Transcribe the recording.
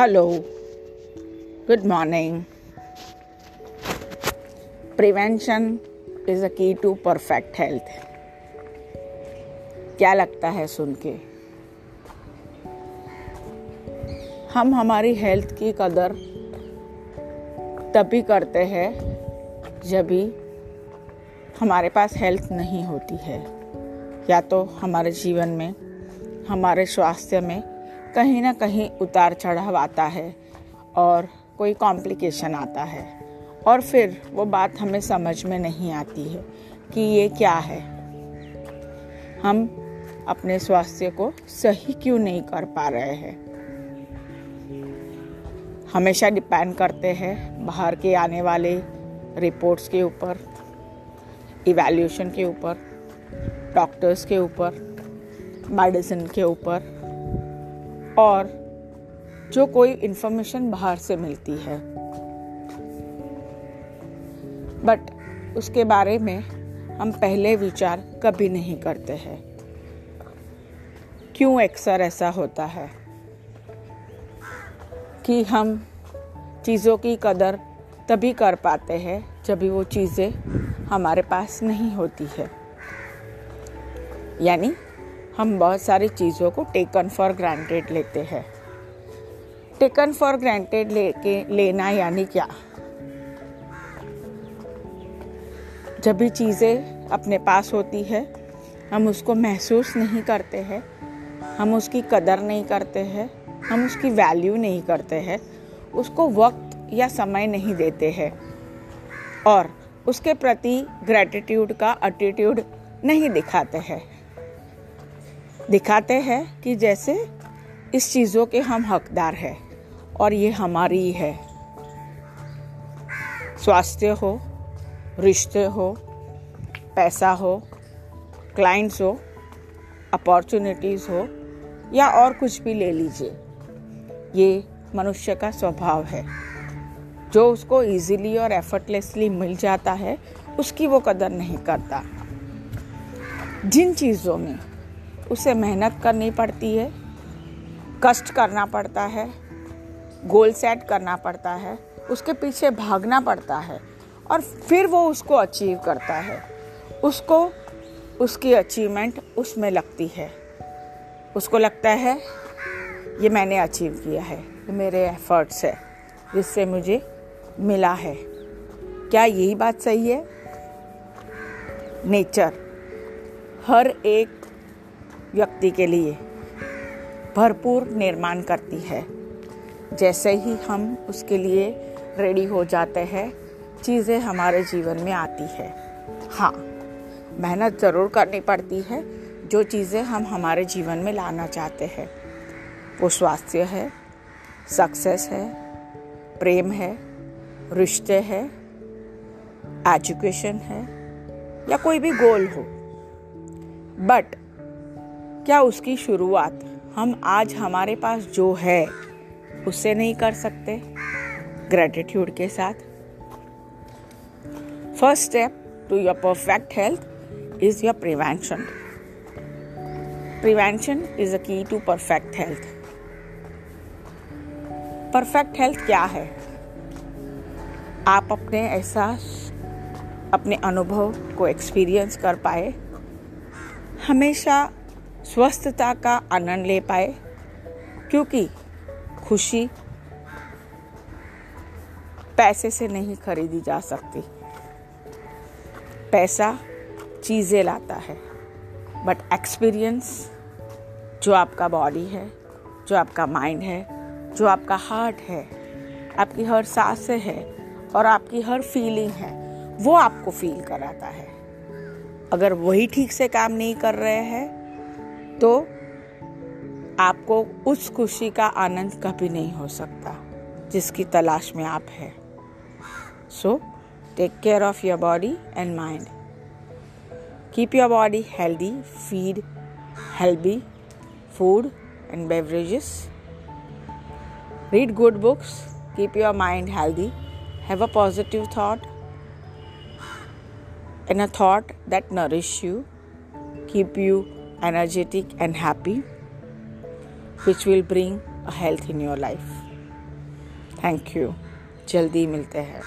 Hello good morning prevention is a key to perfect health क्या लगता है सुन के? हम हमारी हेल्थ की कदर तभी करते हैं जब भी हमारे पास हेल्थ नहीं होती है। या तो हमारे जीवन में, हमारे स्वास्थ्य में कहीं ना कहीं उतार चढ़ाव आता है और कोई कॉम्प्लिकेशन आता है। और फिर वो बात हमें समझ में नहीं आती है कि ये क्या है। हम अपने स्वास्थ्य को सही क्यों नहीं कर पा रहे हैं? हमेशा डिपेंड करते हैं बाहर के आने वाले रिपोर्ट्स के ऊपर इवैल्यूएशन के ऊपर डॉक्टर्स के ऊपर मेडिसिन के ऊपर। और जो कोई इंफॉर्मेशन बाहर से मिलती है। बट उसके बारे में हम पहले विचार कभी नहीं करते हैं। क्यों अक्सर ऐसा होता है? कि हम चीज़ों की कदर तभी कर पाते हैं जब वो चीज़ें हमारे पास नहीं होती है। यानी हम बहुत सारी चीज़ों को टेकन फॉर ग्रांटेड लेते हैं। टेकन फॉर ग्रांटेड लेके, लेना यानी क्या? जब भी चीज़ें अपने पास होती है, हम उसको महसूस नहीं करते हैं, हम उसकी कदर नहीं करते हैं, हम उसकी वैल्यू नहीं करते हैं, उसको वक्त या समय नहीं देते हैं। और उसके प्रति ग्रेटिट्यूड का एटीट्यूड नहीं दिखाते हैं। दिखाते हैं कि जैसे इस चीज़ों के हम हकदार हैं और ये हमारी ही स्वास्थ्य हो, रिश्ते हो, पैसा हो क्लाइंट्स हो अपॉर्चुनिटीज़ हो, या और कुछ भी ले लीजिए, ये मनुष्य का स्वभाव है। जो उसको इजीली और एफर्टलेसली मिल जाता है, उसकी वो कदर नहीं करता। जिन चीज़ों में उसे मेहनत करनी पड़ती है, कष्ट करना पड़ता है गोल सेट करना पड़ता है, उसके पीछे भागना पड़ता है और फिर वो उसको अचीव करता है। उसको, उसकी अचीवमेंट उसमें लगती है। उसको लगता है, ये मैंने अचीव किया है, ये मेरे एफर्ट्स है, जिससे मुझे मिला है। क्या यही बात सही है? नेचर हर एक व्यक्ति के लिए भरपूर निर्माण करती है। जैसे ही हम उसके लिए रेडी हो जाते हैं, चीज़ें हमारे जीवन में आती है। हाँ मेहनत ज़रूर करनी पड़ती है, जो चीज़ें हम हमारे जीवन में लाना चाहते हैं। वो स्वास्थ्य है सक्सेस है, प्रेम है, रिश्ते है एजुकेशन है, या कोई भी गोल हो। बट क्या उसकी शुरुआत हम आज हमारे पास जो है उससे नहीं कर सकते? ग्रेटिट्यूड के साथ। First step to your perfect health is your prevention prevention is a key to perfect health perfect health क्या है? आप अपने एहसास, अपने अनुभव को एक्सपीरियंस कर पाए। हमेशा स्वस्थता का आनंद ले पाए, क्योंकि खुशी पैसे से नहीं खरीदी जा सकती। पैसा चीज़ें लाता है बट एक्सपीरियंस जो आपका बॉडी है, जो आपका माइंड है, जो आपका हार्ट है, आपकी हर सांस है और आपकी हर फीलिंग है, वो आपको फील कराता है। अगर वही ठीक से काम नहीं कर रहे हैं तो आपको उस खुशी का आनंद कभी नहीं हो सकता, जिसकी तलाश में आप है। So take care of your body and mind keep your body healthy feed healthy food and beverages read good books keep your mind healthy have a positive thought and a thought that nourish you keep you energetic and happy, which will bring a health in your life. Thank you जल्दी मिलते हैं